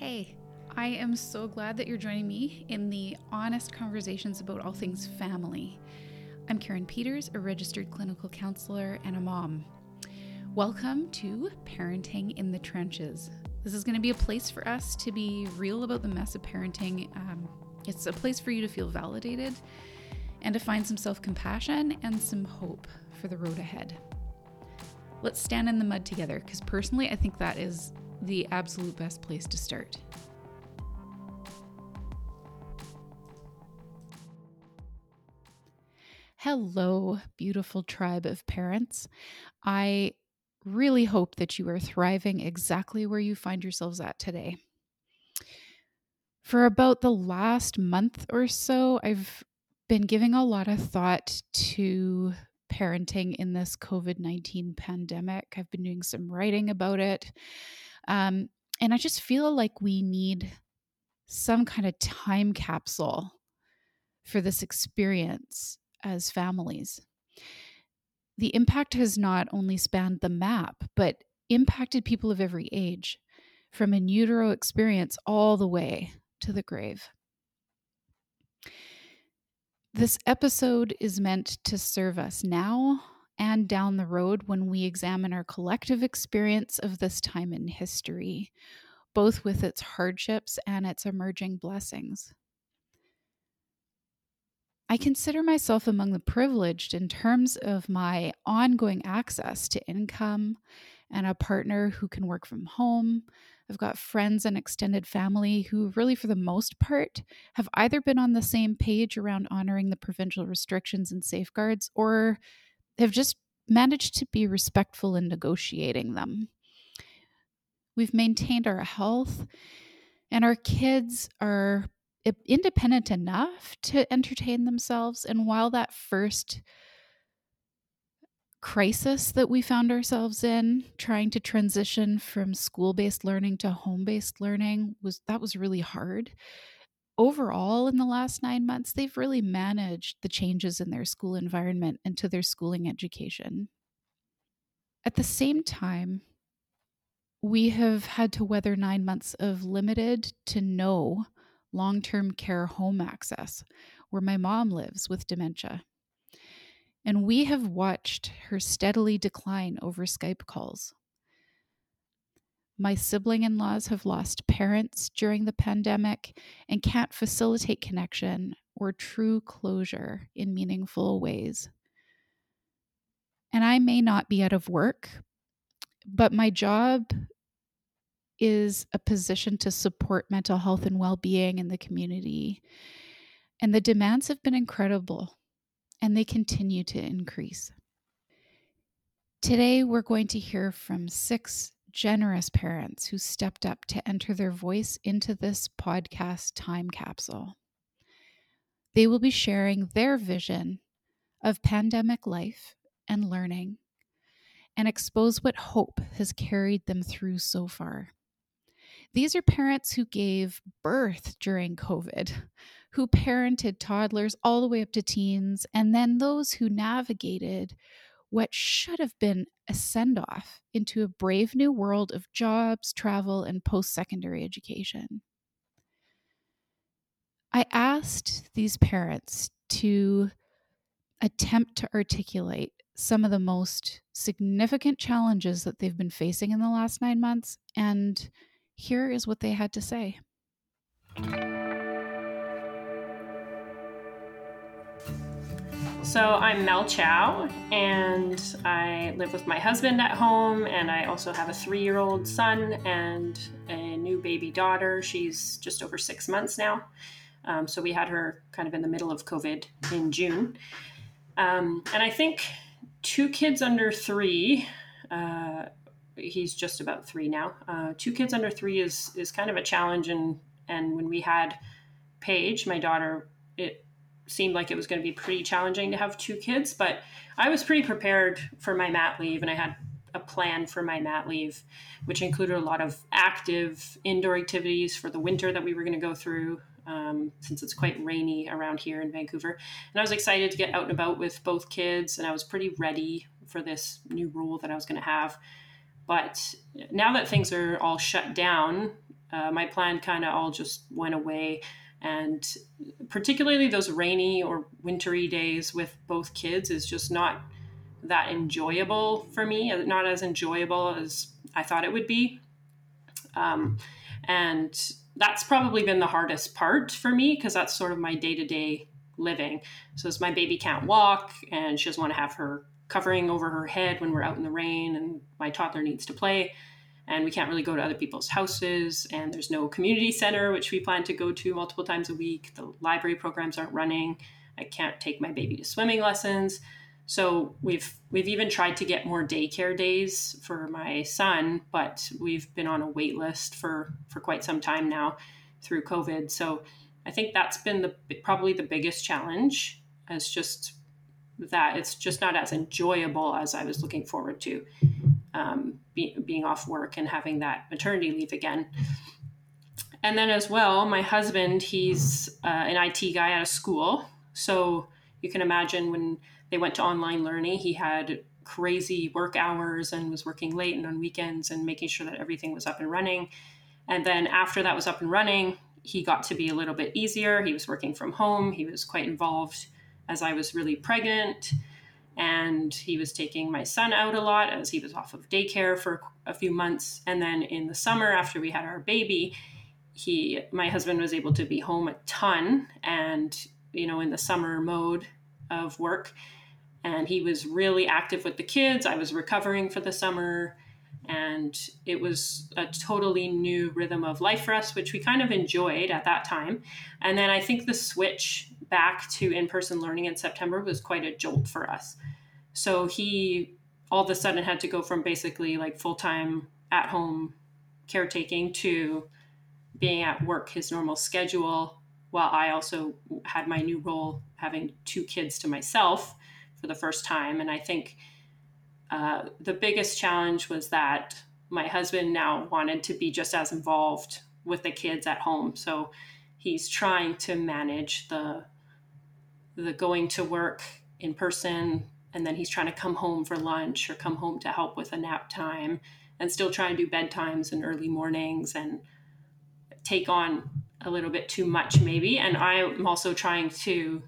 Hey, I am so glad that you're joining me in the honest conversations about all things family. I'm Karen Peters, a registered clinical counselor and a mom. Welcome to Parenting in the Trenches. This is going to be a place for us to be real about the mess of parenting. Um, it's a place for you to feel validated and to find some self compassion and some hope for the road ahead. Let's stand in the mud together because personally, I think that is the absolute best place to start. Hello, beautiful tribe of parents. I really hope that you are thriving exactly where you find yourselves at today. For about the last month or so, I've been giving a lot of thought to parenting in this COVID 19 pandemic. I've been doing some writing about it. Um, and I just feel like we need some kind of time capsule for this experience as families. The impact has not only spanned the map, but impacted people of every age, from in utero experience all the way to the grave. This episode is meant to serve us now and down the road when we examine our collective experience of this time in history, both with its hardships and its emerging blessings. I consider myself among the privileged in terms of my ongoing access to income and a partner who can work from home. I've got friends and extended family who, really, for the most part, have either been on the same page around honoring the provincial restrictions and safeguards or have just managed to be respectful in negotiating them. We've maintained our health, and our kids are independent enough to entertain themselves. And while that first crisis that we found ourselves in trying to transition from school-based learning to home-based learning was that was really hard overall in the last nine months, they've really managed the changes in their school environment and to their schooling education. At the same time, we have had to weather nine months of limited to no long term care home access, where my mom lives with dementia. And we have watched her steadily decline over Skype calls. My sibling in laws have lost parents during the pandemic and can't facilitate connection or true closure in meaningful ways. And I may not be out of work, but my job is a position to support mental health and well being in the community. And the demands have been incredible and they continue to increase. Today, we're going to hear from six generous parents who stepped up to enter their voice into this podcast time capsule. They will be sharing their vision of pandemic life and learning and expose what hope has carried them through so far. These are parents who gave birth during COVID, who parented toddlers all the way up to teens, and then those who navigated what should have been a send off into a brave new world of jobs, travel, and post secondary education. I asked these parents to attempt to articulate some of the most significant challenges that they've been facing in the last nine months, and here is what they had to say. So I'm Mel Chow, and I live with my husband at home, and I also have a three year old son and a new baby daughter. She's just over six months now. Um, so we had her kind of in the middle of COVID in June. Um, and I think two kids under three, uh, he's just about three now. Uh, two kids under three is, is kind of a challenge. And, and when we had Paige, my daughter, it seemed like it was going to be pretty challenging to have two kids, but I was pretty prepared for my mat leave and I had a plan for my mat leave, which included a lot of active indoor activities for the winter that we were going to go through. Um, since it's quite rainy around here in Vancouver. And I was excited to get out and about with both kids, and I was pretty ready for this new rule that I was going to have. But now that things are all shut down, uh, my plan kind of all just went away. And particularly those rainy or wintry days with both kids is just not that enjoyable for me, not as enjoyable as I thought it would be. Um, and that's probably been the hardest part for me because that's sort of my day to day living. So as my baby can't walk and she doesn't want to have her covering over her head when we're out in the rain and my toddler needs to play and we can't really go to other people's houses and there's no community center which we plan to go to multiple times a week. The library programs aren't running. I can't take my baby to swimming lessons. So we've we've even tried to get more daycare days for my son but we've been on a wait list for for quite some time now through covid. So i think that's been the probably the biggest challenge as just that it's just not as enjoyable as I was looking forward to um, be, being off work and having that maternity leave again. And then, as well, my husband, he's uh, an IT guy at a school. So you can imagine when they went to online learning, he had crazy work hours and was working late and on weekends and making sure that everything was up and running. And then, after that was up and running, he got to be a little bit easier. He was working from home, he was quite involved as I was really pregnant. And he was taking my son out a lot as he was off of daycare for a few months. And then in the summer, after we had our baby, he, my husband was able to be home a ton and, you know, in the summer mode of work. And he was really active with the kids. I was recovering for the summer and it was a totally new rhythm of life for us which we kind of enjoyed at that time and then i think the switch back to in-person learning in september was quite a jolt for us so he all of a sudden had to go from basically like full-time at home caretaking to being at work his normal schedule while i also had my new role having two kids to myself for the first time and i think uh, the biggest challenge was that my husband now wanted to be just as involved with the kids at home. So he's trying to manage the the going to work in person and then he's trying to come home for lunch or come home to help with a nap time and still trying to do bedtimes and early mornings and take on a little bit too much maybe and i'm also trying to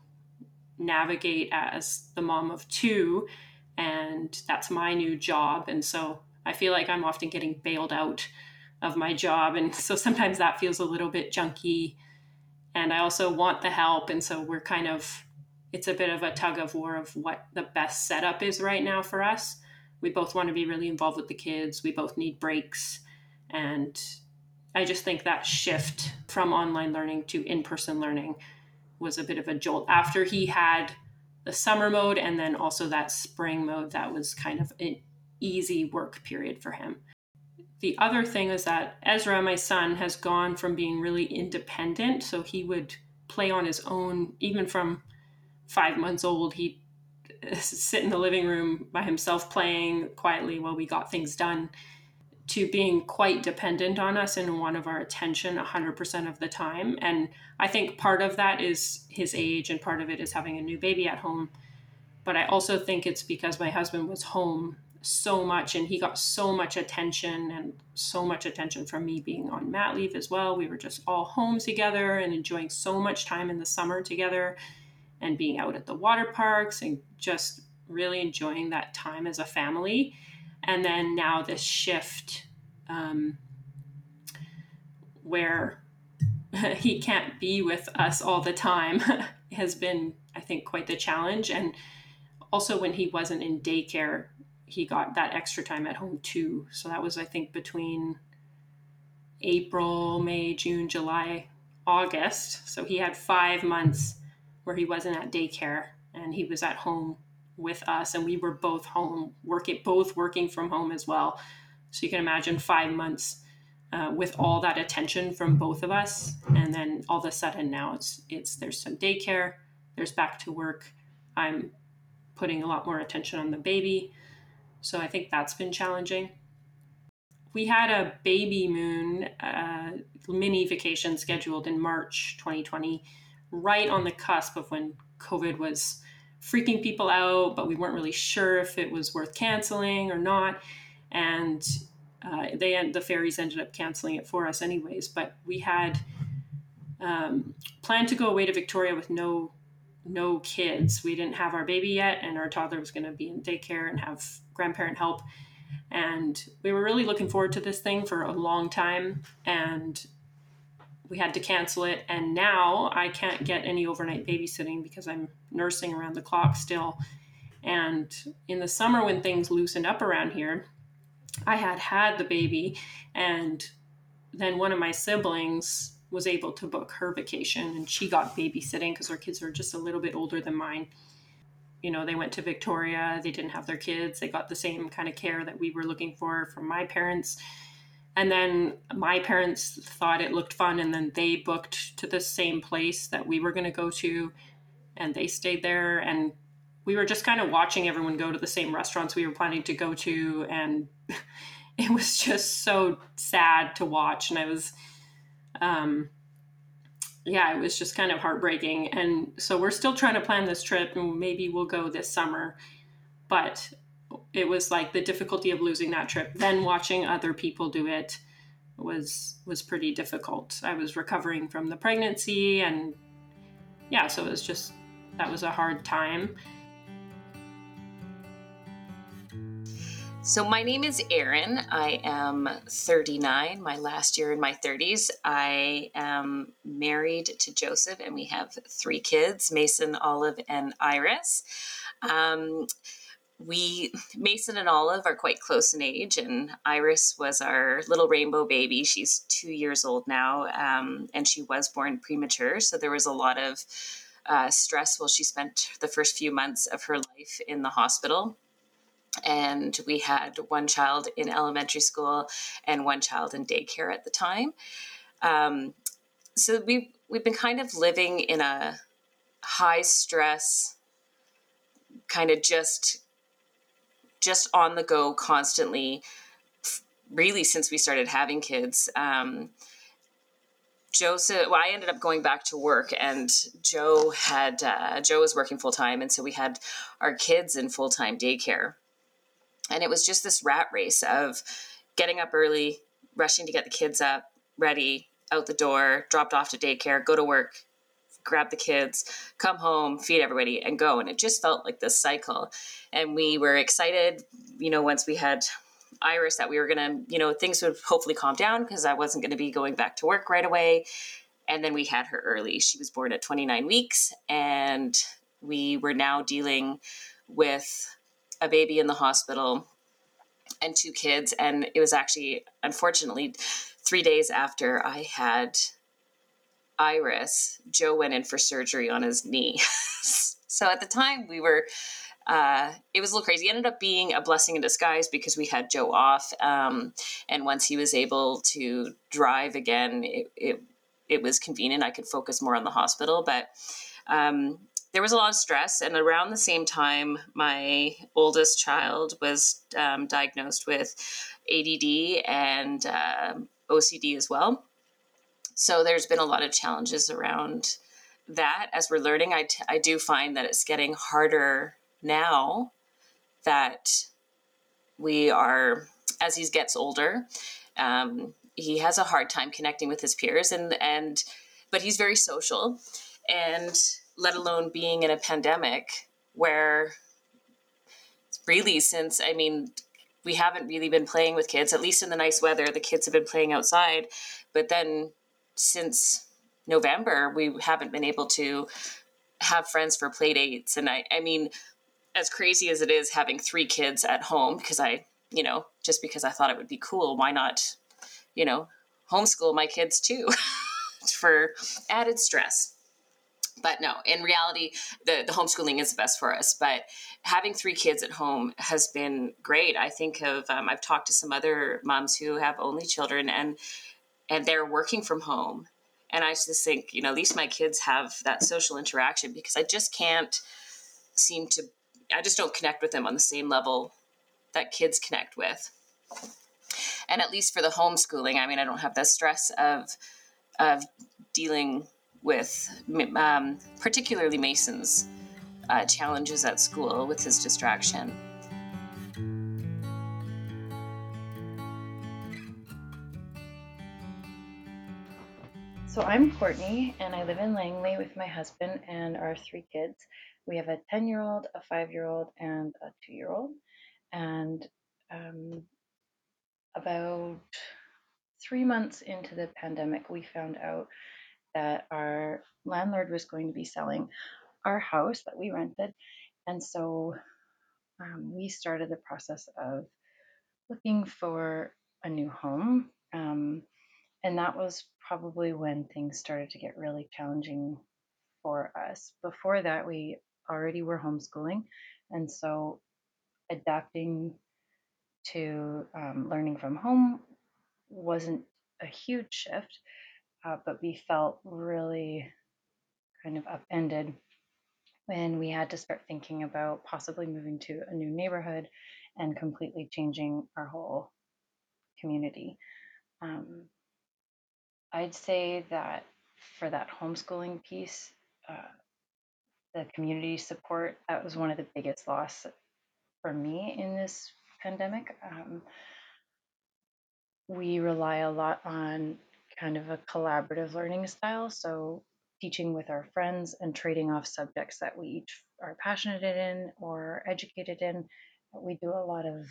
navigate as the mom of two and that's my new job. And so I feel like I'm often getting bailed out of my job. And so sometimes that feels a little bit junky. And I also want the help. And so we're kind of, it's a bit of a tug of war of what the best setup is right now for us. We both want to be really involved with the kids, we both need breaks. And I just think that shift from online learning to in person learning was a bit of a jolt after he had the summer mode and then also that spring mode that was kind of an easy work period for him. The other thing is that Ezra, my son, has gone from being really independent. So he would play on his own, even from five months old. He'd uh, sit in the living room by himself playing quietly while we got things done to being quite dependent on us and one of our attention 100% of the time. And I think part of that is his age, and part of it is having a new baby at home. But I also think it's because my husband was home so much and he got so much attention and so much attention from me being on mat leave as well. We were just all home together and enjoying so much time in the summer together and being out at the water parks and just really enjoying that time as a family. And then now this shift um, where he can't be with us all the time has been i think quite the challenge. And also when he wasn't in daycare he got that extra time at home too. So that was i think between april may june july august. So he had five months where he wasn't at daycare and he was at home with us. And we were both home working both working from home as well. So you can imagine five months uh, with all that attention from both of us. And then all of a sudden now it's it's there's some daycare there's back to work. I'm putting a lot more attention on the baby. So i think that's been challenging. We had a baby moon uh, mini vacation scheduled in march 2020 right on the cusp of when covid was freaking people out, but we weren't really sure if it was worth canceling or not. And uh, they the ferries ended up canceling it for us anyways. But we had um, planned to go away to Victoria with no no kids. We didn't have our baby yet, and our toddler was going to be in daycare and have grandparent help. And we were really looking forward to this thing for a long time, and we had to cancel it. And now I can't get any overnight babysitting because I'm nursing around the clock still. And in the summer, when things loosened up around here, I had had the baby, and then one of my siblings was able to book her vacation and she got babysitting because her kids are just a little bit older than mine. You know, they went to Victoria, they didn't have their kids, they got the same kind of care that we were looking for from my parents. And then my parents thought it looked fun, and then they booked to the same place that we were going to go to, and they stayed there. And we were just kind of watching everyone go to the same restaurants we were planning to go to, and it was just so sad to watch. And I was, um, yeah, it was just kind of heartbreaking. And so we're still trying to plan this trip, and maybe we'll go this summer. But it was like the difficulty of losing that trip, then watching other people do it was was pretty difficult. I was recovering from the pregnancy, and yeah, so it was just that was a hard time. So, my name is Erin. I am 39, my last year in my 30s. I am married to Joseph, and we have three kids Mason, Olive, and Iris. Um, we, Mason and Olive, are quite close in age, and Iris was our little rainbow baby. She's two years old now, um, and she was born premature. So, there was a lot of uh, stress while she spent the first few months of her life in the hospital and we had one child in elementary school and one child in daycare at the time. Um, so we we've been kind of living in a high stress, kind of just just on the go constantly. Really, since we started having kids. Um, Joseph, well, I ended up going back to work, and Joe had uh, Joe was working full time, and so we had our kids in full time daycare. And it was just this rat race of getting up early, rushing to get the kids up, ready, out the door, dropped off to daycare, go to work, grab the kids, come home, feed everybody, and go. And it just felt like this cycle. And we were excited, you know, once we had Iris that we were going to, you know, things would hopefully calm down because I wasn't going to be going back to work right away. And then we had her early. She was born at 29 weeks, and we were now dealing with a baby in the hospital and two kids. And it was actually, unfortunately, three days after I had Iris, Joe went in for surgery on his knee. so at the time, we were. Uh, it was a little crazy. It ended up being a blessing in disguise because we had Joe off, um, and once he was able to drive again, it, it it was convenient. I could focus more on the hospital, but um, there was a lot of stress. And around the same time, my oldest child was um, diagnosed with ADD and um, OCD as well. So there's been a lot of challenges around that as we're learning. I, t- I do find that it's getting harder now that we are, as he gets older, um, he has a hard time connecting with his peers and, and, but he's very social and let alone being in a pandemic where really since I mean we haven't really been playing with kids at least in the nice weather the kids have been playing outside but then since November we haven't been able to have friends for play dates. And I I mean as crazy as it is having three kids at home because I you know just because I thought it would be cool why not you know homeschool my kids too for added stress? But no in reality the, the homeschooling is the best for us. But having three kids at home has been great. I think of um, i've talked to some other moms who have only children and and they're working from home and i just think you know at least my kids have that social interaction because i just can't seem to i just don't connect with them on the same level that kids connect with and at least for the homeschooling i mean i don't have the stress of of dealing with um, particularly Mason's uh, challenges at school with his distraction. So I'm Courtney, and I live in Langley with my husband and our three kids. We have a 10 year old, a five year old, and a two year old. And um, about three months into the pandemic, we found out that our landlord was going to be selling our house that we rented. And so um, we started the process of looking for a new home. Um, and that was probably when things started to get really challenging for us. Before that, we already were homeschooling. And so adapting to um, learning from home wasn't a huge shift, uh, but we felt really kind of upended when we had to start thinking about possibly moving to a new neighborhood and completely changing our whole community. Um, I'd say that for that homeschooling piece, uh, the community support, that was one of the biggest loss for me in this pandemic. Um, we rely a lot on kind of a collaborative learning style. So, teaching with our friends and trading off subjects that we each are passionate in or educated in. We do a lot of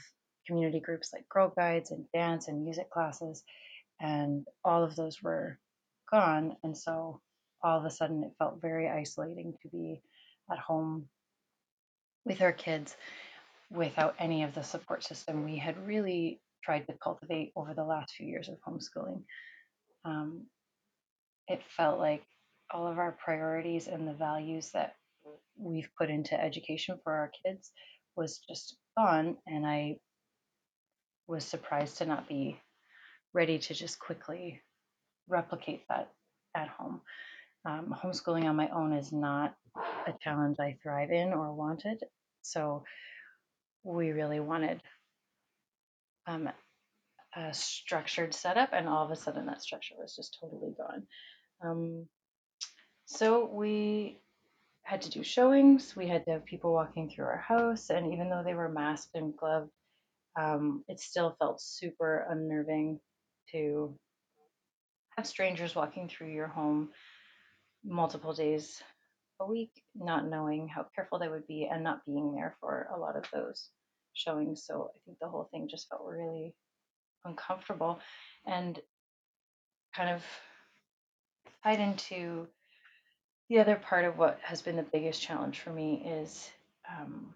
community groups like Girl Guides and dance and music classes, and all of those were gone. And so, all of a sudden, it felt very isolating to be at home with our kids without any of the support system we had really tried to cultivate over the last few years of homeschooling. Um, it felt like all of our priorities and the values that we've put into education for our kids was just gone. And I was surprised to not be ready to just quickly replicate that at home. Um, homeschooling on my own is not a challenge I thrive in or wanted. So we really wanted um, a structured setup, and all of a sudden that structure was just totally gone. Um, so we had to do showings. We had to have people walking through our house, and even though they were masked and gloved, um, it still felt super unnerving to have strangers walking through your home multiple days a week, not knowing how careful they would be and not being there for a lot of those showings. So I think the whole thing just felt really uncomfortable and kind of tied into the other part of what has been the biggest challenge for me is um,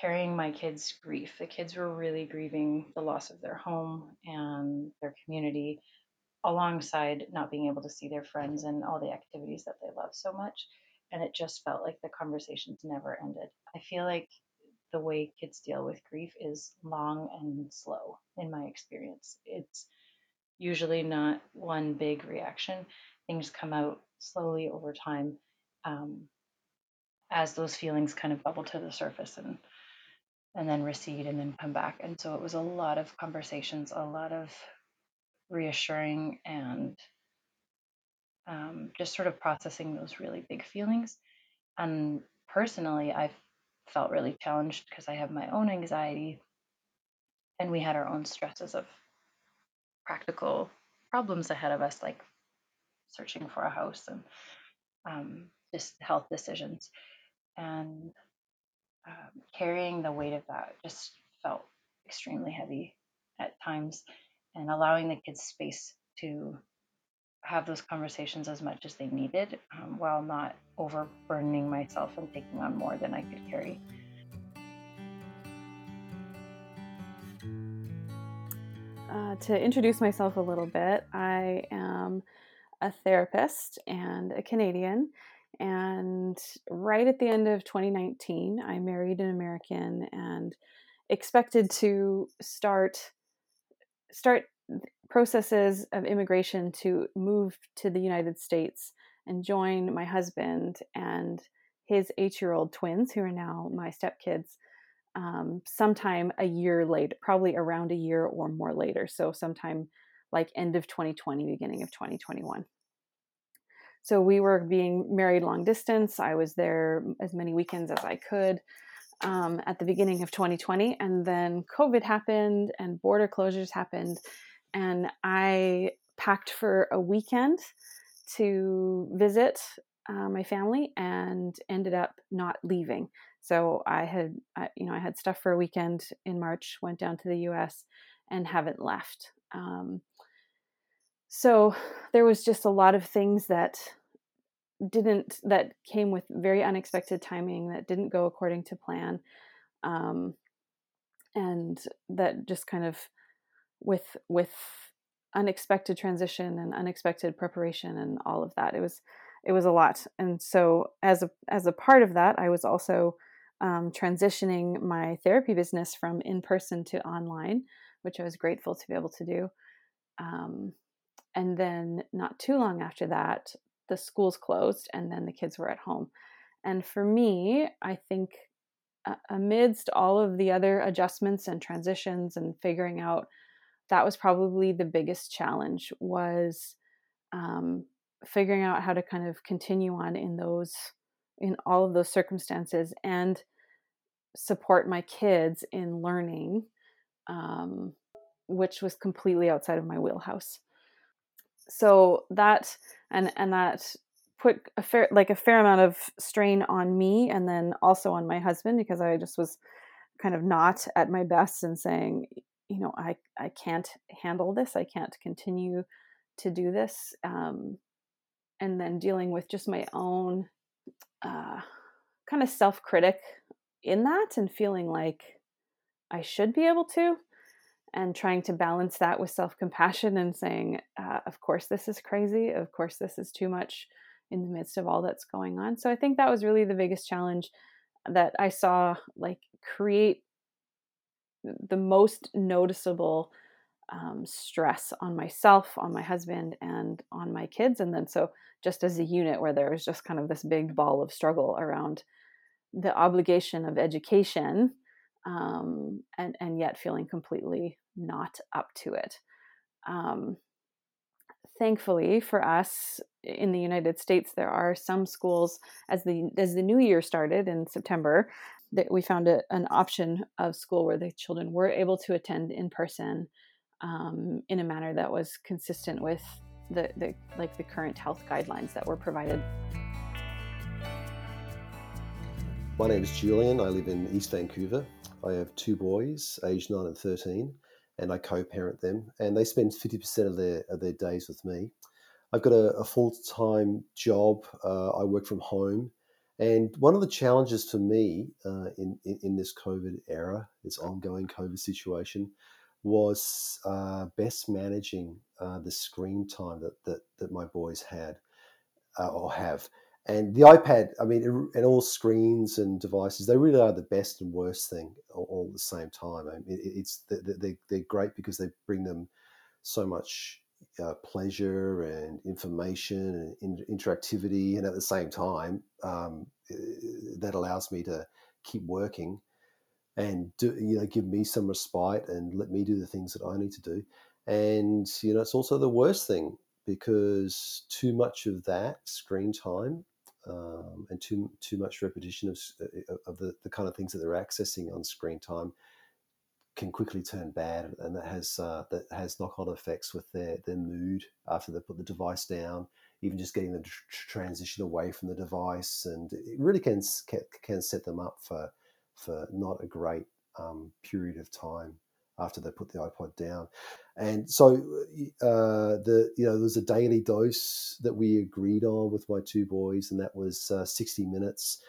carrying my kids' grief. The kids were really grieving the loss of their home and their community alongside not being able to see their friends and all the activities that they love so much. And it just felt like the conversations never ended. I feel like the way kids deal with grief is long and slow in my experience. It's usually not one big reaction. Things come out slowly over time um, as those feelings kind of bubble to the surface and and then recede and then come back. And so it was a lot of conversations, a lot of reassuring and um, just sort of processing those really big feelings. And personally, I felt really challenged because I have my own anxiety and we had our own stresses of practical problems ahead of us, like searching for a house and um, just health decisions. And um, carrying the weight of that just felt extremely heavy at times and allowing the kids space to have those conversations as much as they needed um, while not overburdening myself and taking on more than I could carry. Uh, to introduce myself a little bit, I am a therapist and a Canadian. And right at the end of 2019, I married an American and expected to start start processes of immigration to move to the United States and join my husband and his eight year old twins, who are now my stepkids, um, sometime a year later, probably around a year or more later. So, sometime like end of 2020, beginning of 2021. So, we were being married long distance. I was there as many weekends as I could. Um, at the beginning of 2020, and then COVID happened and border closures happened, and I packed for a weekend to visit uh, my family and ended up not leaving. So I had, I, you know, I had stuff for a weekend in March, went down to the U.S. and haven't left. Um, so there was just a lot of things that didn't that came with very unexpected timing that didn't go according to plan um, and that just kind of with with unexpected transition and unexpected preparation and all of that it was it was a lot. And so as a as a part of that i was also um, transitioning my therapy business from in person to online which i was grateful to be able to do um, and then not too long after that the schools closed and then the kids were at home. And for me i think uh, amidst all of the other adjustments and transitions and figuring out that was probably the biggest challenge was um, figuring out how to kind of continue on in those in all of those circumstances and support my kids in learning um, which was completely outside of my wheelhouse so that and and that put a fair like a fair amount of strain on me and then also on my husband because I just was kind of not at my best and saying you know I I can't handle this. I can't continue to do this um, and then dealing with just my own uh, kind of self critic in that and feeling like I should be able to and trying to balance that with self compassion and saying, uh, of course, this is crazy. Of course, this is too much in the midst of all that's going on. So I think that was really the biggest challenge that I saw like create the most noticeable um, stress on myself, on my husband, and on my kids. And then, so just as a unit, where there was just kind of this big ball of struggle around the obligation of education um, and, and yet feeling completely not up to it. Um, thankfully for us in the United States, there are some schools as the as the new year started in September that we found a, an option of school where the children were able to attend in person um, in a manner that was consistent with the, the like the current health guidelines that were provided. My name is Julian. I live in East Vancouver. I have two boys, aged nine and thirteen and I co-parent them, and they spend fifty percent of their of their days with me. I've got a, a full time job. Uh, I work from home, and one of the challenges for me uh, in, in, in this COVID era, this ongoing COVID situation, was uh, best managing uh, the screen time that, that that my boys had uh, or have. And the iPad, I mean, and all screens and devices, they really are the best and worst thing all, at the same time. I mean, it's they, they're great because they bring them so much uh, pleasure and information and interactivity, and at the same time, um, that allows me to keep working and do, you know give me some respite and let me do the things that I need to do. And you know, it's also the worst thing because too much of that screen time um, and too too much repetition of, uh, of the, the kind of things that they're accessing on screen time can quickly turn bad, and that has uh, that has knock on effects with their their mood after they put the device down. Even just getting them to transition away from the device, and it really can can set them up for for not a great um, period of time after they put the iPod down. And so uh, the you know there was a daily dose that we agreed on with my two boys, and that was uh, 60 minutes.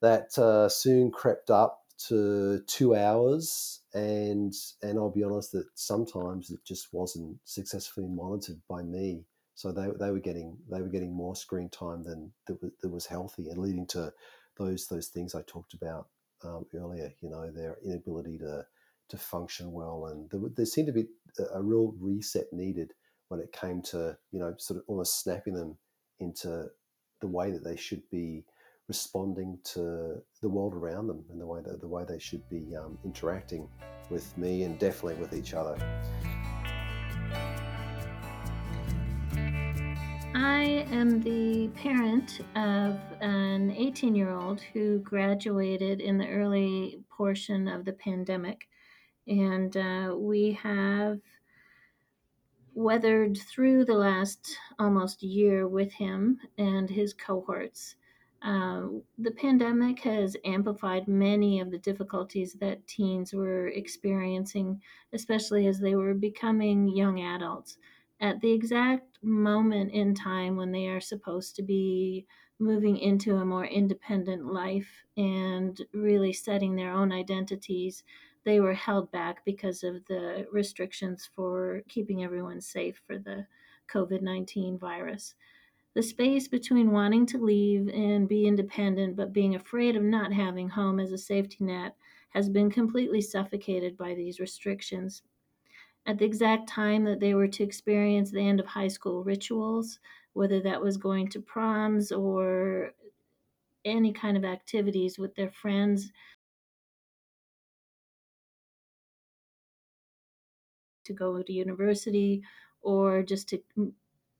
That uh, soon crept up to two hours, and and I'll be honest that sometimes it just wasn't successfully monitored by me. So they, they were getting they were getting more screen time than that was, that was healthy, and leading to those those things I talked about um, earlier. You know their inability to to function well. And there, there seemed to be a, real reset needed when it came to, you know, sort of almost snapping them into the way that they should be responding to the world around them and the way that, the way they should be um, interacting with me and definitely with each other. I am the parent of an 18 year old who graduated in the early portion of the pandemic and uh, we have weathered through the last almost year with him and his cohorts. Um, the pandemic has amplified many of the difficulties that teens were experiencing, especially as they were becoming young adults. At the exact moment in time when they are supposed to be moving into a more independent life and really setting their own identities, they were held back because of the restrictions for keeping everyone safe for the COVID 19 virus the space between wanting to leave and be independent but being afraid of not having home as a safety net has been completely suffocated by these restrictions. At the exact time that they were to experience the end of high school rituals, whether that was going to proms or any kind of activities with their friends, to go to university or just to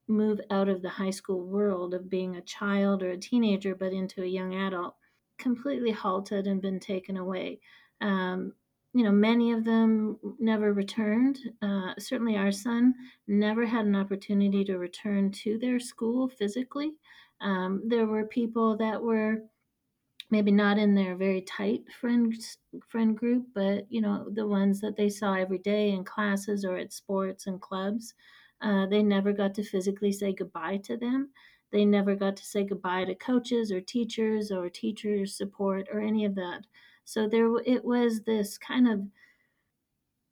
move out of the high school world of being a child or a teenager, but into a young adult, completely halted and been taken away. Um, you know, many of them never returned. Uh, certainly, our son never had an opportunity to return to their school physically. Um, there were people that were maybe not in their very tight friends friend group, but you know, the ones that they saw every day in classes or at sports and clubs. Uh, they never got to physically say goodbye to them. They never got to say goodbye to coaches or teachers or teachers support or any of that. So there, it was this kind of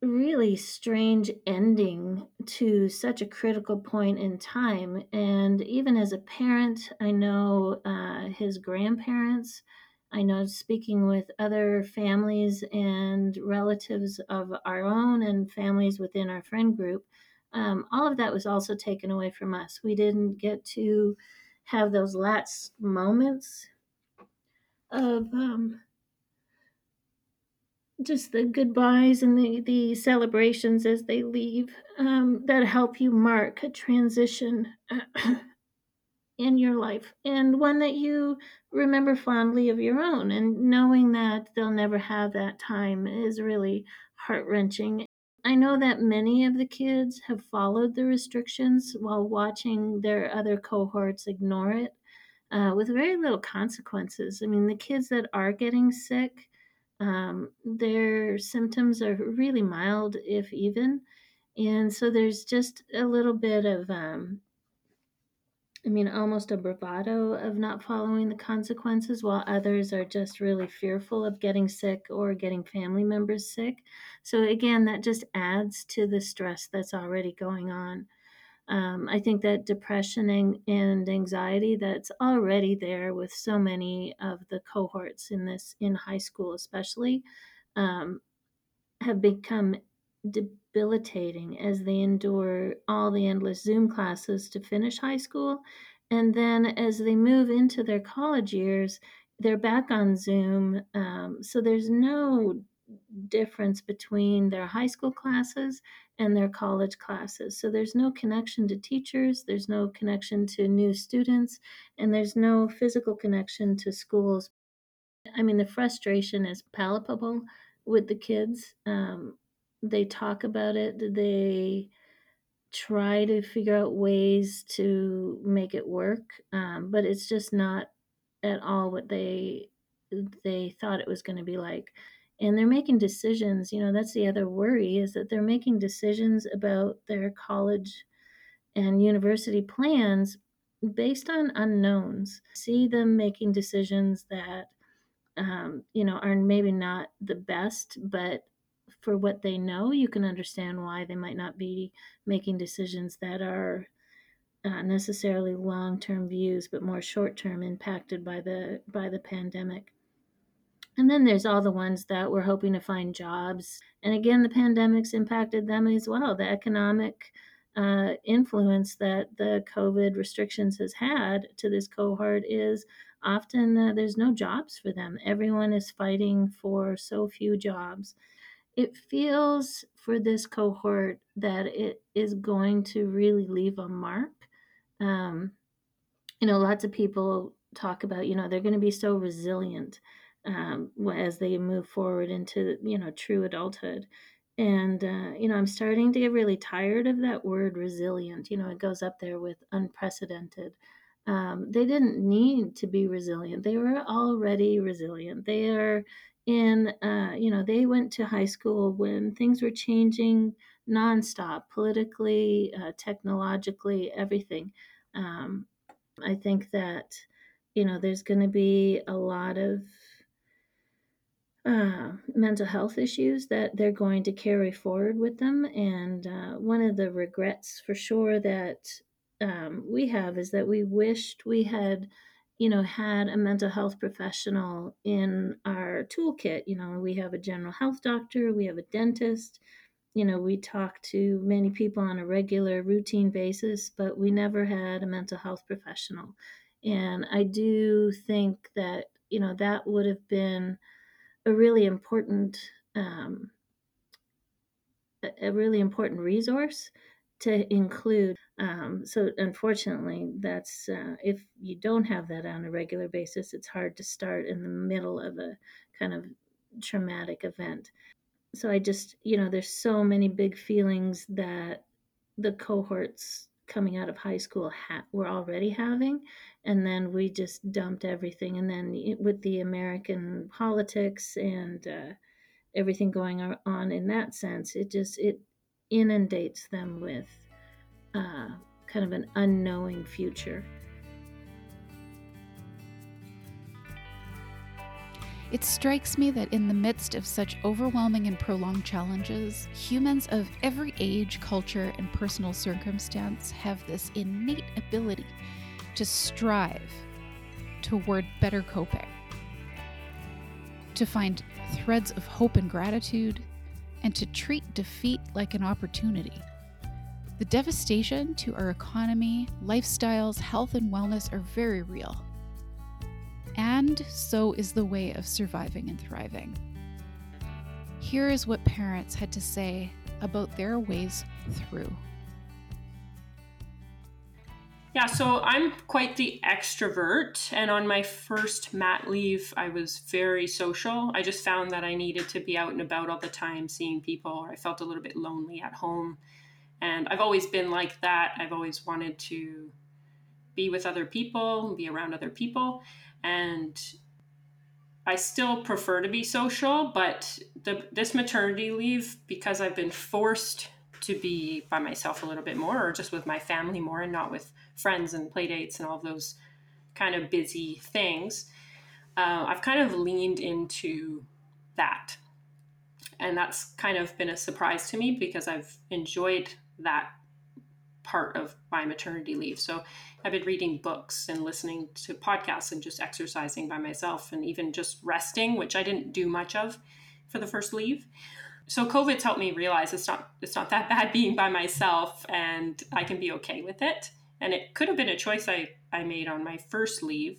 really strange ending to such a critical point in time. And even as a parent, I know uh, his grandparents. I know speaking with other families and relatives of our own and families within our friend group, um, all of that was also taken away from us. We didn't get to have those last moments of um, just the goodbyes and the, the celebrations as they leave um, that help you mark a transition in your life and one that you remember fondly of your own. And knowing that they'll never have that time is really heart wrenching. I know that many of the kids have followed the restrictions while watching their other cohorts ignore it uh, with very little consequences. I mean, the kids that are getting sick, um, their symptoms are really mild, if even. And so there's just a little bit of, um, I mean, almost a bravado of not following the consequences, while others are just really fearful of getting sick or getting family members sick. So, again, that just adds to the stress that's already going on. Um, I think that depression and, anxiety that's already there with so many of the cohorts in this in high school, especially, um, have become debilitating as they endure all the endless Zoom classes to finish high school, and then as they move into their college years, they're back on Zoom. Um, so there's no difference between their high school classes and their college classes. So there's no connection to teachers, there's no connection to new students, and there's no physical connection to schools. I mean, the frustration is palpable with the kids. Um, they talk about it, they try to figure out ways to make it work, um, but it's just not at all what they they thought it was going to be like. And they're making decisions you know that's the other worry is that they're making decisions about their college and university plans based on unknowns. See them making decisions that um, you know are maybe not the best but for what they know you can understand why they might not be making decisions that are uh, necessarily long-term views but more short-term impacted by the by the pandemic and then there's all the ones that were hoping to find jobs. And again, the pandemic's impacted them as well. The economic uh, influence that the COVID restrictions has had to this cohort is often uh, there's no jobs for them. Everyone is fighting for so few jobs. It feels for this cohort that it is going to really leave a mark. Um, you know, lots of people talk about, you know, they're going to be so resilient um, as they move forward into you know true adulthood. And uh, you know i'm starting to get really tired of that word resilient. You know it goes up there with unprecedented. Um, they didn't need to be resilient. They were already resilient. They are in uh, you know they went to high school when things were changing nonstop politically uh, technologically everything um, i think that you know there's going to be a lot of uh, mental health issues that they're going to carry forward with them. And uh, one of the regrets for sure that um, we have is that we wished we had, you know, had a mental health professional in our toolkit. You know, we have a general health doctor, we have a dentist. You know, we talk to many people on a regular, routine basis, but we never had a mental health professional. And I do think that, you know, that would have been a really important um, a really important resource to include. Um, so unfortunately, that's uh, if you don't have that on a regular basis, it's hard to start in the middle of a kind of traumatic event. So I just, you know, there's so many big feelings that the cohorts coming out of high school ha- were already having and then we just dumped everything and then with the american politics and uh, everything going on in that sense it just it inundates them with uh, kind of an unknowing future It strikes me that in the midst of such overwhelming and prolonged challenges, humans of every age, culture, and personal circumstance have this innate ability to strive toward better coping, to find threads of hope and gratitude, and to treat defeat like an opportunity. The devastation to our economy, lifestyles, health, and wellness are very real. And so is the way of surviving and thriving. Here is what parents had to say about their ways through. Yeah, so I'm quite the extrovert. And on my first mat leave, I was very social. I just found that I needed to be out and about all the time, seeing people. Or I felt a little bit lonely at home. And I've always been like that. I've always wanted to be with other people, be around other people and I still prefer to be social, but the this maternity leave because I've been forced to be by myself a little bit more or just with my family more and not with friends and playdates and all those kind of busy things. Uh, I've kind of leaned into that. And that's kind of been a surprise to me because I've enjoyed that part of my maternity leave. So I've been reading books and listening to podcasts and just exercising by myself and even just resting, which I didn't do much of for the first leave. So COVID's helped me realize it's not it's not that bad being by myself and I can be okay with it. And it could have been a choice I, I made on my first leave.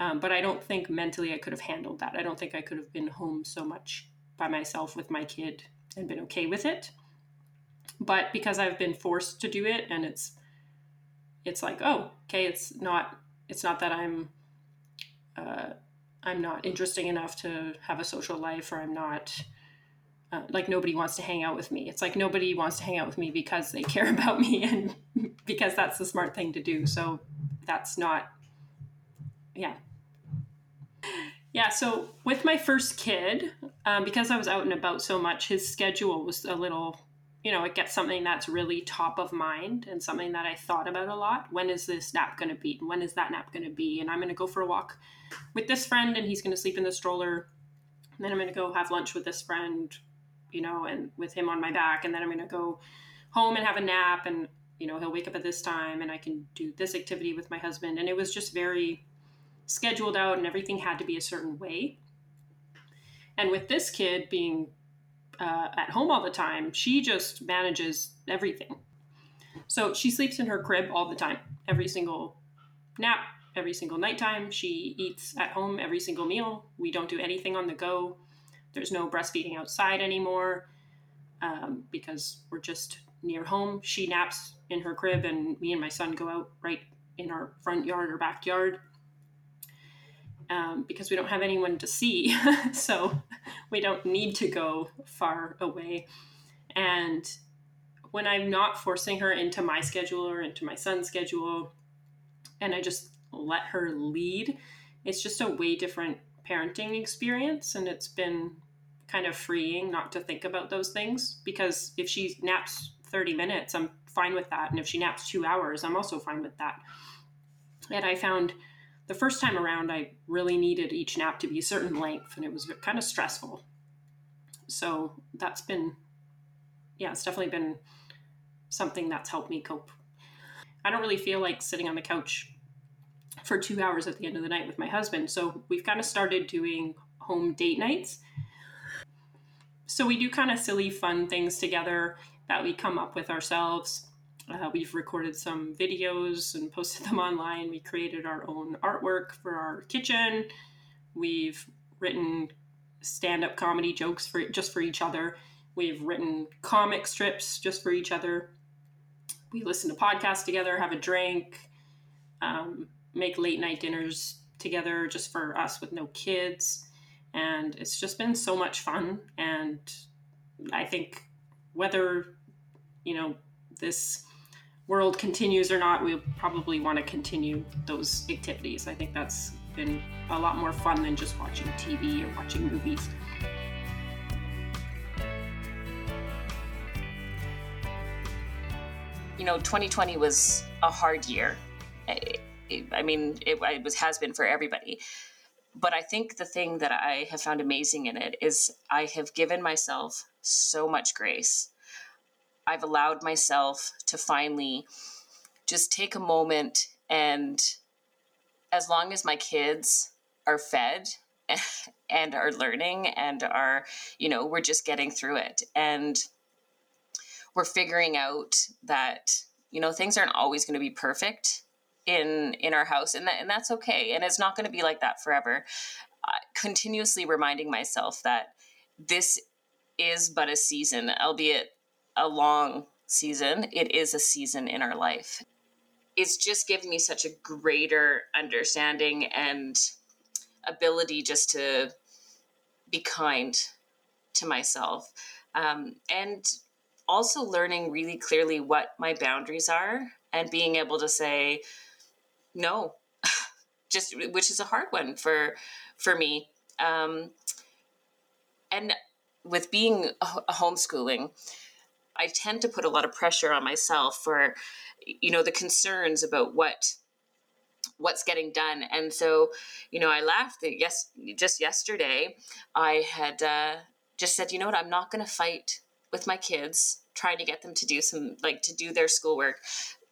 Um, but I don't think mentally I could have handled that. I don't think I could have been home so much by myself with my kid and been okay with it. But because I've been forced to do it and it's it's like oh okay it's not it's not that i'm uh, i'm not interesting enough to have a social life or i'm not uh, like nobody wants to hang out with me. It's like nobody wants to hang out with me because they care about me and because that's the smart thing to do. So that's not yeah. Yeah so with my first kid um, because i was out and about so much his schedule was a little you know, it gets something that's really top of mind and something that I thought about a lot. When is this nap going to be? When is that nap going to be? And I'm going to go for a walk with this friend and he's going to sleep in the stroller. And then I'm going to go have lunch with this friend, you know, and with him on my back. And then I'm going to go home and have a nap and, you know, he'll wake up at this time and I can do this activity with my husband. And it was just very scheduled out and everything had to be a certain way. And with this kid being uh, at home all the time, she just manages everything. So she sleeps in her crib all the time, every single nap, every single nighttime. She eats at home every single meal. We don't do anything on the go. There's no breastfeeding outside anymore um, because we're just near home. She naps in her crib, and me and my son go out right in our front yard or backyard um, because we don't have anyone to see. so we don't need to go far away. And when I'm not forcing her into my schedule or into my son's schedule, and I just let her lead, it's just a way different parenting experience. And it's been kind of freeing not to think about those things because if she naps 30 minutes, I'm fine with that. And if she naps two hours, I'm also fine with that. And I found the first time around, I really needed each nap to be a certain length, and it was kind of stressful. So that's been, yeah, it's definitely been something that's helped me cope. I don't really feel like sitting on the couch for two hours at the end of the night with my husband. So we've kind of started doing home date nights. So we do kind of silly, fun things together that we come up with ourselves. Uh, we've recorded some videos and posted them online. We created our own artwork for our kitchen. We've written stand-up comedy jokes for just for each other. We've written comic strips just for each other. We listen to podcasts together, have a drink, um, make late night dinners together just for us with no kids. And it's just been so much fun. And I think whether, you know, this world continues or not, we'll probably want to continue those activities. I think that's been a lot more fun than just watching TV or watching movies. You know, 2020 was a hard year. I, I mean, it, it was has been for everybody. But I think the thing that I have found amazing in it is I have given myself so much grace I've allowed myself to finally just take a moment and as long as my kids are fed and are learning and are, you know, we're just getting through it. And we're figuring out that, you know, things aren't always going to be perfect in in our house and that and that's okay and it's not going to be like that forever uh, continuously reminding myself that this is but a season albeit a long season, it is a season in our life. It's just given me such a greater understanding and ability just to be kind to myself. Um, and also learning really clearly what my boundaries are and being able to say no just which is a hard one for for me um, and with being a, homeschooling I tend to put a lot of pressure on myself for, you know, the concerns about what what's getting done. And so, you know, I laughed that yes, just yesterday, I had uh, just said, you know what, I'm not going to fight with my kids trying to get them to do some like to do their schoolwork.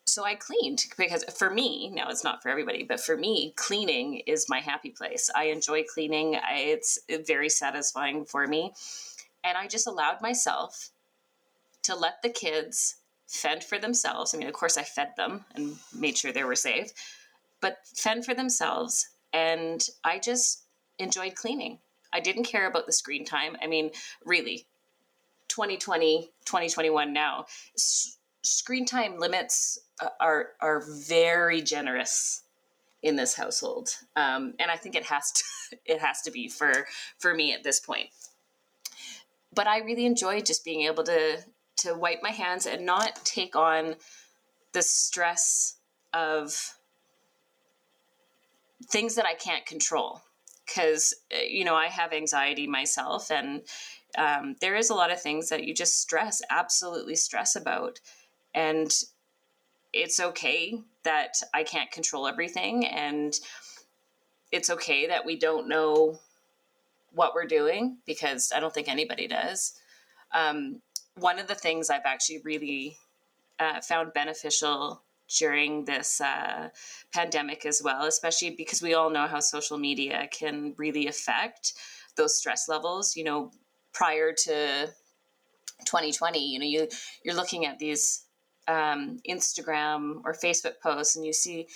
So I cleaned because for me, now it's not for everybody, but for me, cleaning is my happy place. I enjoy cleaning. I, it's very satisfying for me. And I just allowed myself to let the kids fend for themselves. I mean, of course, I fed them and made sure they were safe, but fend for themselves. And I just enjoyed cleaning. I didn't care about the screen time. I mean, really, 2020, 2021 now, s- screen time limits uh, are are very generous in this household, um, and I think it has to it has to be for for me at this point. But I really enjoyed just being able to to wipe my hands and not take on the stress of things that I can't control. Because, uh, you know, I have anxiety myself, and um, there is a lot of things that you just stress, absolutely stress about. And it's okay that I can't control everything. And it's okay that we don't know what we're doing because I don't think anybody does. Um, one of the things I've actually really uh, found beneficial during this uh, pandemic as well, especially because we all know how social media can really affect those stress levels. You know, prior to 2020, you know, you you're looking at these um, Instagram or Facebook posts, and you see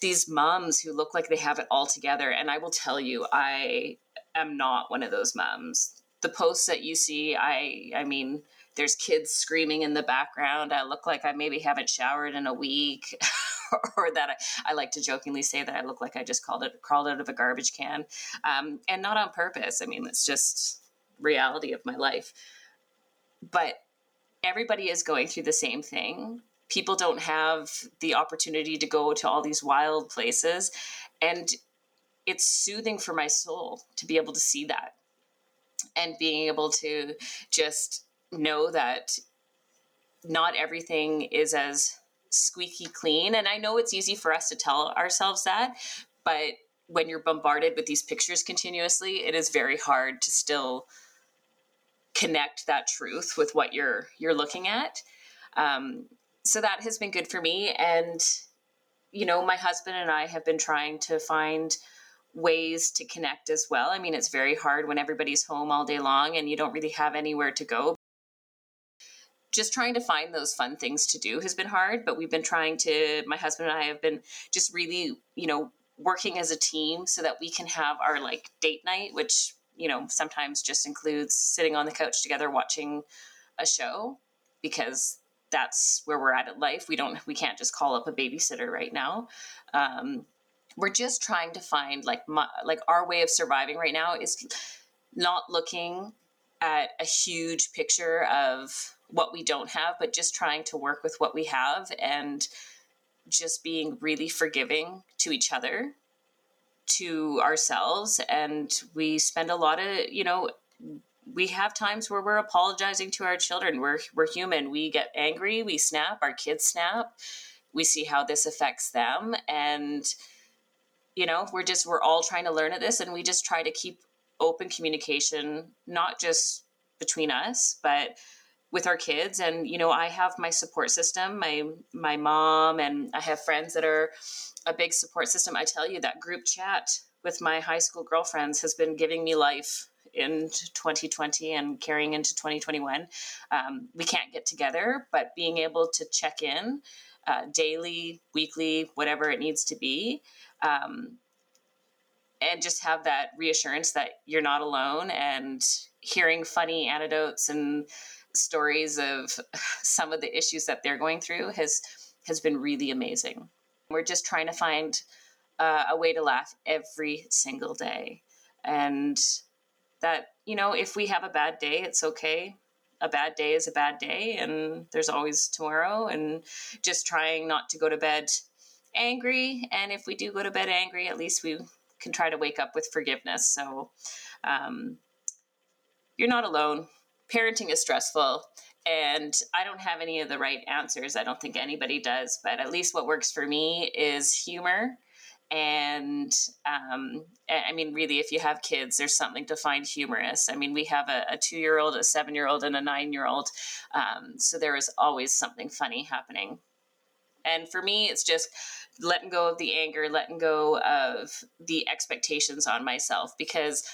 these moms who look like they have it all together. And I will tell you, I am not one of those moms. The posts that you see, I I mean there's kids screaming in the background. I look like I maybe haven't showered in a week. or that I, I, like to jokingly say that I look like I just called it crawled out of a garbage can, um, and not on purpose. I mean, it's just reality of my life. But everybody is going through the same thing. People don't have the opportunity to go to all these wild places. And it's soothing for my soul to be able to see that and being able to just know that not everything is as squeaky clean. And I know it's easy for us to tell ourselves that, but when you're bombarded with these pictures continuously, it is very hard to still connect that truth with what you're you're looking at. Um, so that has been good for me, and you know, my husband and I have been trying to find ways to connect as well. I mean, it's very hard when everybody's home all day long and you don't really have anywhere to go. Just trying to find those fun things to do has been hard, but we've been trying to, my husband and I have been just really, you know, working as a team so that we can have our like date night, which, you know, sometimes just includes sitting on the couch together watching a show because that's where we're at in life. We don't, we can't just call up a babysitter right now. Um, we're just trying to find like my, like our way of surviving right now is not looking at a huge picture of what we don't have but just trying to work with what we have and just being really forgiving to each other to ourselves. And we spend a lot of you know we have times where we're apologizing to our children. We're we're human. We get angry we snap our kids snap. We see how this affects them. And you know we're just we're all trying to learn at this and we just try to keep open communication not just between us but with our kids. And you know i have my support system. My my mom and i have friends that are a big support system. I tell you that group chat with my high school girlfriends has been giving me life in 2020 and carrying into 2021 um, we can't get together but being able to check in uh, daily weekly whatever it needs to be um, and just have that reassurance that you're not alone and hearing funny anecdotes and stories of some of the issues that they're going through has has been really amazing. We're just trying to find uh, a way to laugh every single day. And that you know if we have a bad day it's okay. A bad day is a bad day and there's always tomorrow and just trying not to go to bed angry. And if we do go to bed angry, at least we can try to wake up with forgiveness. So um, you're not alone. Parenting is stressful. And I don't have any of the right answers. I don't think anybody does. But at least what works for me is humor. And um, I mean, really, if you have kids, there's something to find humorous. I mean, we have a, a two year old, a seven year old, and a nine year old. Um, so there is always something funny happening. And for me, it's just letting go of the anger, letting go of the expectations on myself because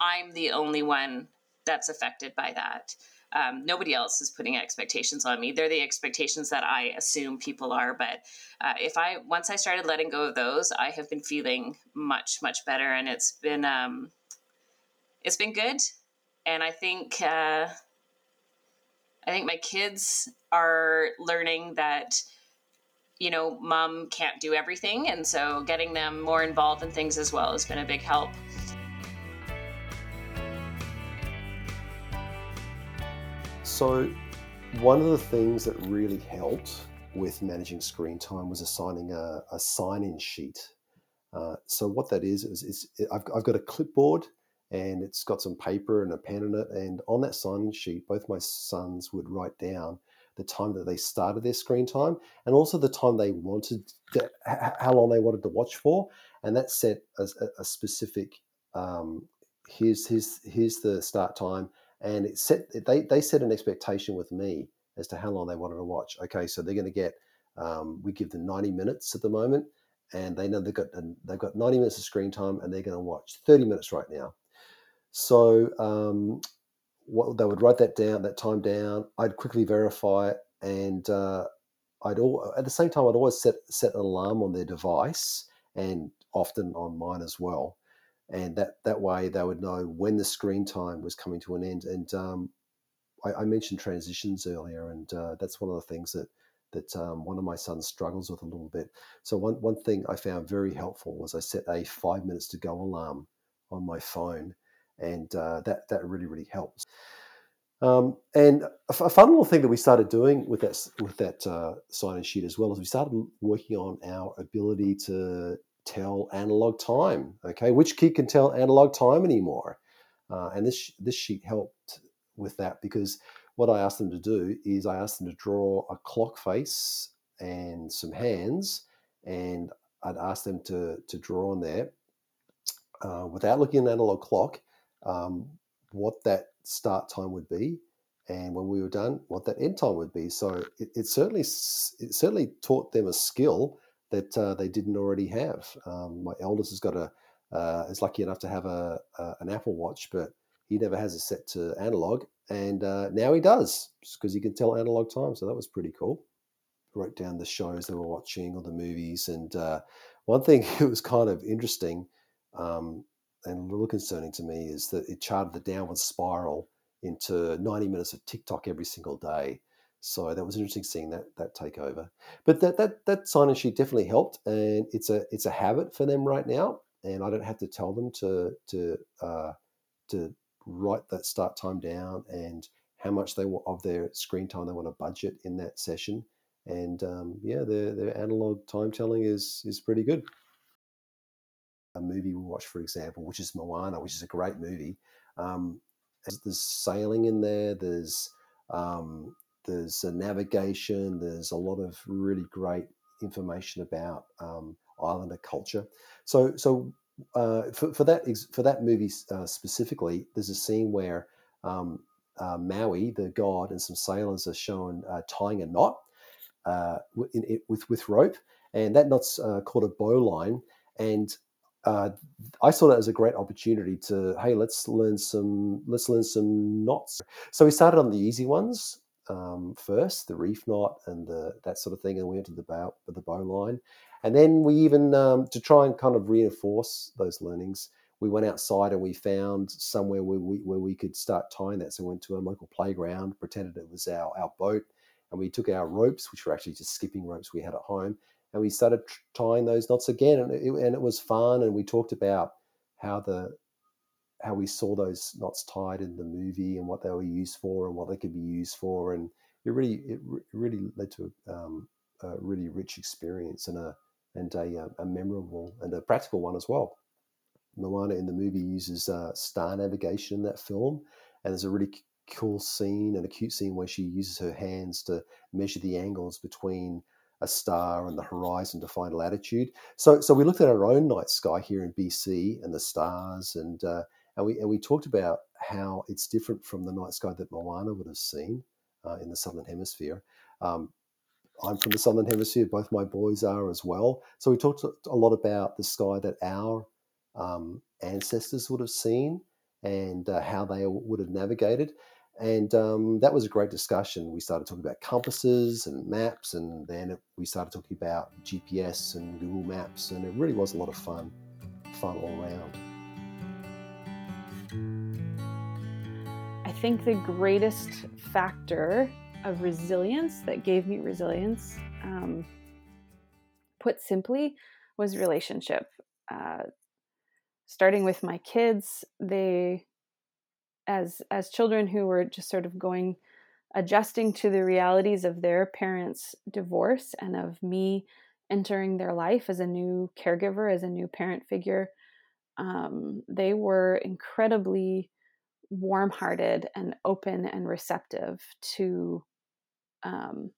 I'm the only one that's affected by that. Um, nobody else is putting expectations on me. They're the expectations that I assume people are. But uh, if I once I started letting go of those, I have been feeling much much better, and it's been um, it's been good. And I think uh, I think my kids are learning that you know, mom can't do everything. And so getting them more involved in things as well has been a big help. So, one of the things that really helped with managing screen time was assigning a, a sign in sheet. Uh, so, what that is, is, is I've, I've got a clipboard and it's got some paper and a pen in it. And on that sign sheet, both my sons would write down the time that they started their screen time, and also the time they wanted, to, how long they wanted to watch for, and that set a, a specific. Um, here's here's here's the start time, and it set they they set an expectation with me as to how long they wanted to watch. Okay, so they're going to get. Um, we give them 90 minutes at the moment, and they know they've got they've got 90 minutes of screen time, and they're going to watch 30 minutes right now. So um, what they would write that down, that time down. I'd quickly verify it, and uh, I'd all at the same time I'd always set set an alarm on their device, and often on mine as well. And that that way they would know when the screen time was coming to an end. And um, I, I, mentioned transitions earlier, and uh, that's one of the things that that um, one of my sons struggles with a little bit. So one one thing I found very helpful was I set a five minutes to go alarm on my phone and uh, that that really really helps. Um, and a, fun little thing that we started doing with that with that uh, sign and sheet as well is we started working on our ability to tell analog time. Okay, which kid can tell analog time anymore? Uh, and this this sheet helped with that because what I asked them to do is I asked them to draw a clock face and some hands, and I'd ask them to to draw on there uh, without looking at an analog clock um, what that start time would be, and when we were done, what that end time would be. So it, it certainly it certainly taught them a skill that uh, they didn't already have. Um, my eldest has got a uh, is lucky enough to have a, a, an Apple Watch, but he never has it set to analog, and uh, now he does because he can tell analog time. So that was pretty cool. Wrote down the shows they were watching or the movies, and uh, one thing that was kind of interesting um, and a little concerning to me is that it charted the downward spiral into 90 minutes of TikTok every single day. So that was interesting seeing that that take over. But that that that sign and sheet definitely helped, and it's a it's a habit for them right now. And I don't have to tell them to to uh, to write that start time down and how much they want of their screen time they want to budget in that session. And um, yeah, their their analog time telling is is pretty good a movie we watched, for example, which is Moana, which is a great movie. Um, there's sailing in there. There's um, there's navigation. There's a lot of really great information about um, islander culture. So so uh, for, for that for that movie uh, specifically, there's a scene where um, uh, Maui, the god, and some sailors are shown uh, tying a knot uh, in, in, with with rope, and that knot's uh, called a bowline. And uh, I saw that as a great opportunity to hey let's learn some let's learn some knots. So we started on the easy ones um, first, the reef knot and the, that sort of thing, and we went to the bow the bow line, and then we even um, to try and kind of reinforce those learnings. We went outside and we found somewhere where we where we could start tying that. So we went to a local playground, pretended it was our our boat, and we took our ropes, which were actually just skipping ropes we had at home, and we started tying those knots again, and it, and it was fun. And we talked about how the how we saw those knots tied in the movie and what they were used for and what they could be used for, and it really it really led to um, a really rich experience and a and a, uh, a, memorable and a practical one as well. Moana in the movie uses uh, star navigation in that film, and there's a really cool scene and a cute scene where she uses her hands to measure the angles between a star and the horizon to find latitude. So, so we looked at our own night sky here in BC and the stars, and uh, and we and we talked about how it's different from the night sky that Moana would have seen uh, in the southern hemisphere. Um, I'm from the southern hemisphere; both my boys are as well. So we talked a lot about the sky that our um, ancestors would have seen and uh, how they would have navigated. And um, that was a great discussion. We started talking about compasses and maps, and then it, we started talking about GPS and Google Maps, and it really was a lot of fun, fun all around. I think the greatest factor of resilience that gave me resilience, um, put simply, was relationship. Uh, starting with my kids, they as as children who were just sort of going adjusting to the realities of their parents' divorce and of me entering their life as a new caregiver, as a new parent figure. Um, they were incredibly warm hearted and open and receptive to um,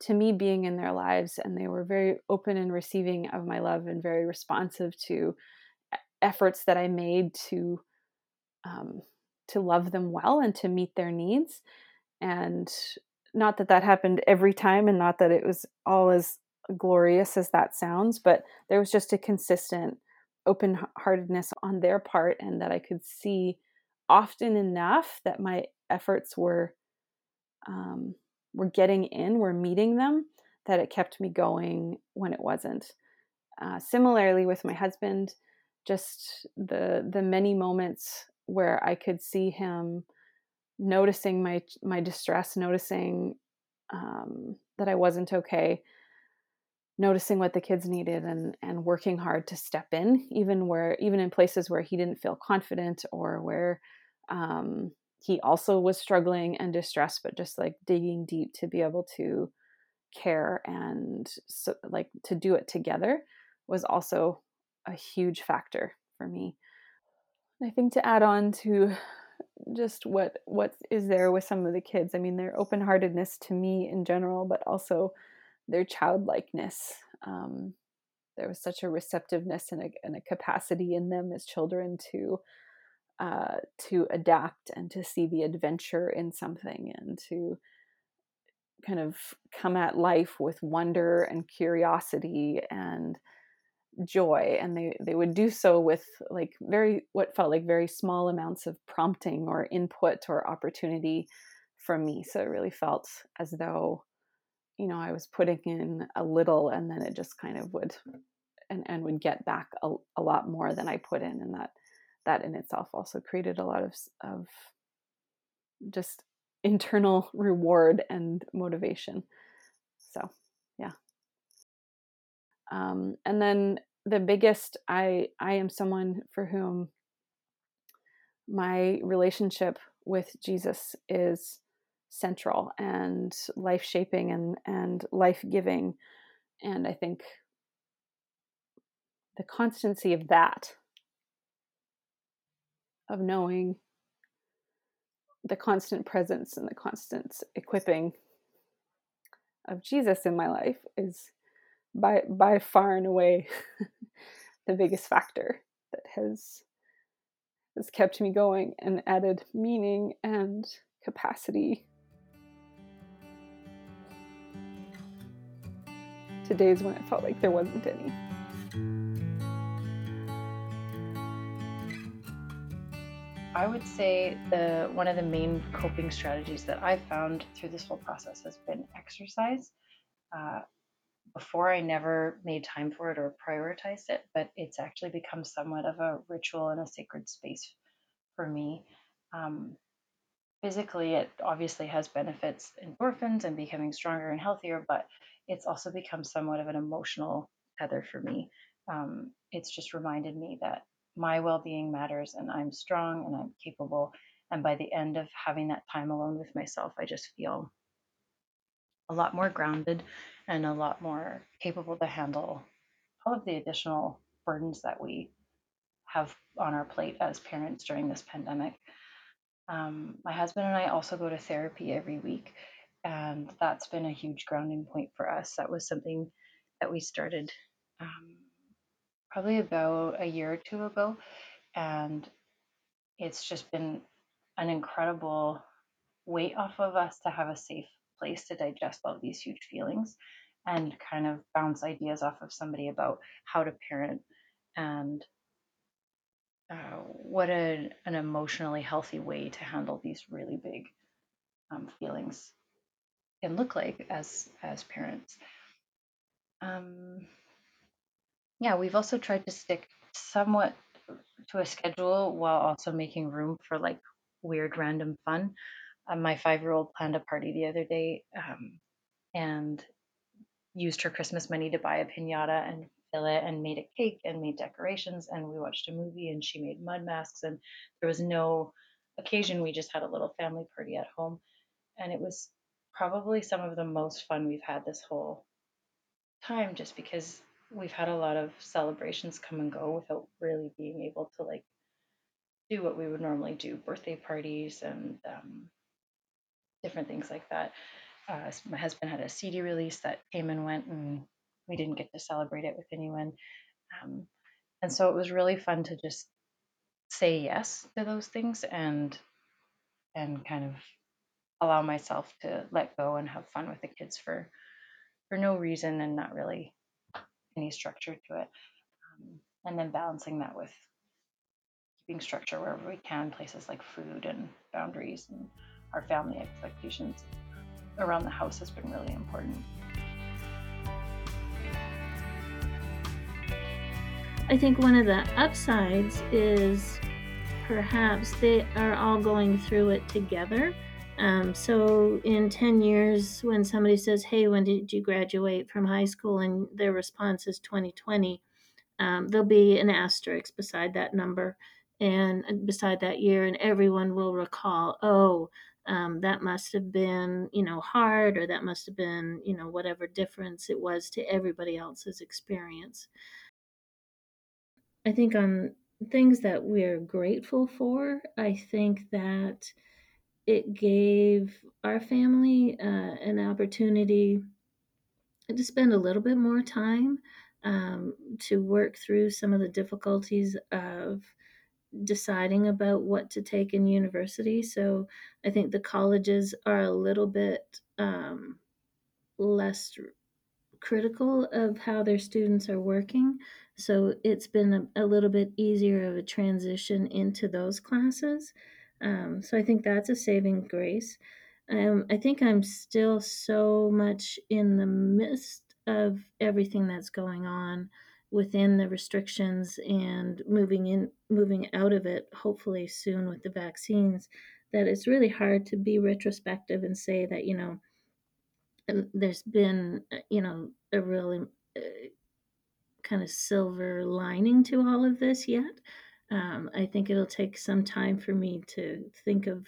to me being in their lives and they were very open and receiving of my love and very responsive to efforts that i made to um, to love them well and to meet their needs and not that that happened every time and not that it was all as glorious as that sounds but there was just a consistent open heartedness on their part and that i could see often enough that my efforts were um, were getting in were meeting them that it kept me going when it wasn't. Uh, similarly with my husband just the the many moments where I could see him noticing my my distress, noticing um, that I wasn't okay, noticing what the kids needed, and and working hard to step in, even where even in places where he didn't feel confident or where um, he also was struggling and distressed, but just like digging deep to be able to care and so, like to do it together was also a huge factor for me. I think to add on to just what what is there with some of the kids. I mean, their open-heartedness to me in general, but also their childlikeness. Um, there was such a receptiveness and a, and a capacity in them as children to uh, to adapt and to see the adventure in something and to kind of come at life with wonder and curiosity and joy and they they would do so with like very what felt like very small amounts of prompting or input or opportunity from me. So it really felt as though you know i was putting in a little and then it just kind of would and and would get back a, a lot more than i put in and that that in itself also created a lot of of just internal reward and motivation. So yeah. Um, and then the biggest i i am someone for whom my relationship with jesus is central and life shaping and and life giving. And i think the constancy of that of knowing the constant presence and the constant equipping of Jesus in my life is by by far and away the biggest factor that has has kept me going and added meaning and capacity to days when it felt like there wasn't any. I would say the one of the main coping strategies that I've found through this whole process has been exercise. Uh, before, I never made time for it or prioritized it, but it's actually become somewhat of a ritual and a sacred space for me. Um, physically, it obviously has benefits, endorphins, and becoming stronger and healthier, but it's also become somewhat of an emotional tether for me. Um, it's just reminded me that my well being matters and I'm strong and I'm capable. And by the end of having that time alone with myself, I just feel a lot more grounded and a lot more capable to handle all of the additional burdens that we have on our plate as parents during this pandemic. Um, my husband and I also go to therapy every week, and that's been a huge grounding point for us. That was something that we started um, probably about a year or two ago. And it's just been an incredible weight off of us to have a safe place to digest all these huge feelings and kind of bounce ideas off of somebody about how to parent and uh, what a, an emotionally healthy way to handle these really big um, feelings can look like as as parents. Um, yeah, we've also tried to stick somewhat to a schedule while also making room for like weird random fun. Um, my five year old planned a party the other day um, and used her Christmas money to buy a pinata and fill it and made a cake and made decorations. And we watched a movie and she made mud masks. And there was no occasion. We just had a little family party at home. And it was probably some of the most fun we've had this whole time just because we've had a lot of celebrations come and go without really being able to like do what we would normally do birthday parties and um, different things like that uh, my husband had a cd release that came and went and we didn't get to celebrate it with anyone um, and so it was really fun to just say yes to those things and and kind of allow myself to let go and have fun with the kids for for no reason and not really any structure to it. Um, and then balancing that with keeping structure wherever we can, places like food and boundaries and our family expectations around the house has been really important. I think one of the upsides is perhaps they are all going through it together um, so in 10 years, when somebody says, Hey, when did you graduate from high school? and their response is 2020, um, there'll be an asterisk beside that number. and beside that year, and everyone will recall, oh, um, that must have been, you know, hard, or that must have been, you know, whatever difference it was to everybody else's experience. I think on things that we're grateful for, I think that it gave our family uh, an opportunity to spend a little bit more time um, to work through some of the difficulties of deciding about what to take in university. So I think the colleges are a little bit um, less critical of how their students are working. So it's been a, a little bit easier of a transition into those classes. Um, so I think that's a saving grace. Um, I think I'm still so much in the midst of everything that's going on within the restrictions and moving in moving out of it hopefully soon with the vaccines that it's really hard to be retrospective and say that you know there's been uh, you know a really uh, kind of silver lining to all of this yet. Um, i think it'll take some time for me to think of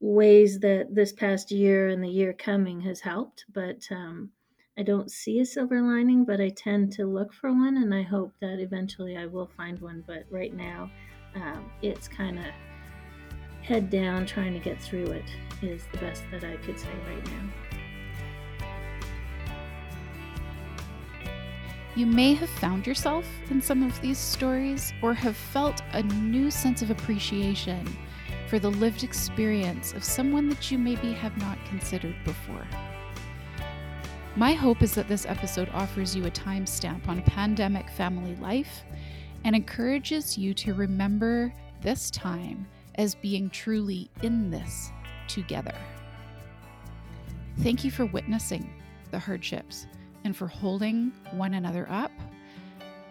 ways that this past year and the year coming has helped but um, I don't see a silver lining, but I tend to look for one, and I hope that eventually I will find one. But right now, um, it's kind of head down trying to get through it, is the best that I could say right now. You may have found yourself in some of these stories or have felt a new sense of appreciation for the lived experience of someone that you maybe have not considered before. My hope is that this episode offers you a timestamp on pandemic family life and encourages you to remember this time as being truly in this together. Thank you for witnessing the hardships and for holding one another up.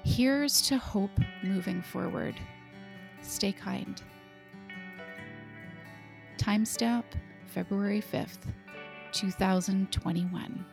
Here's to hope moving forward. Stay kind. Timestamp February 5th, 2021.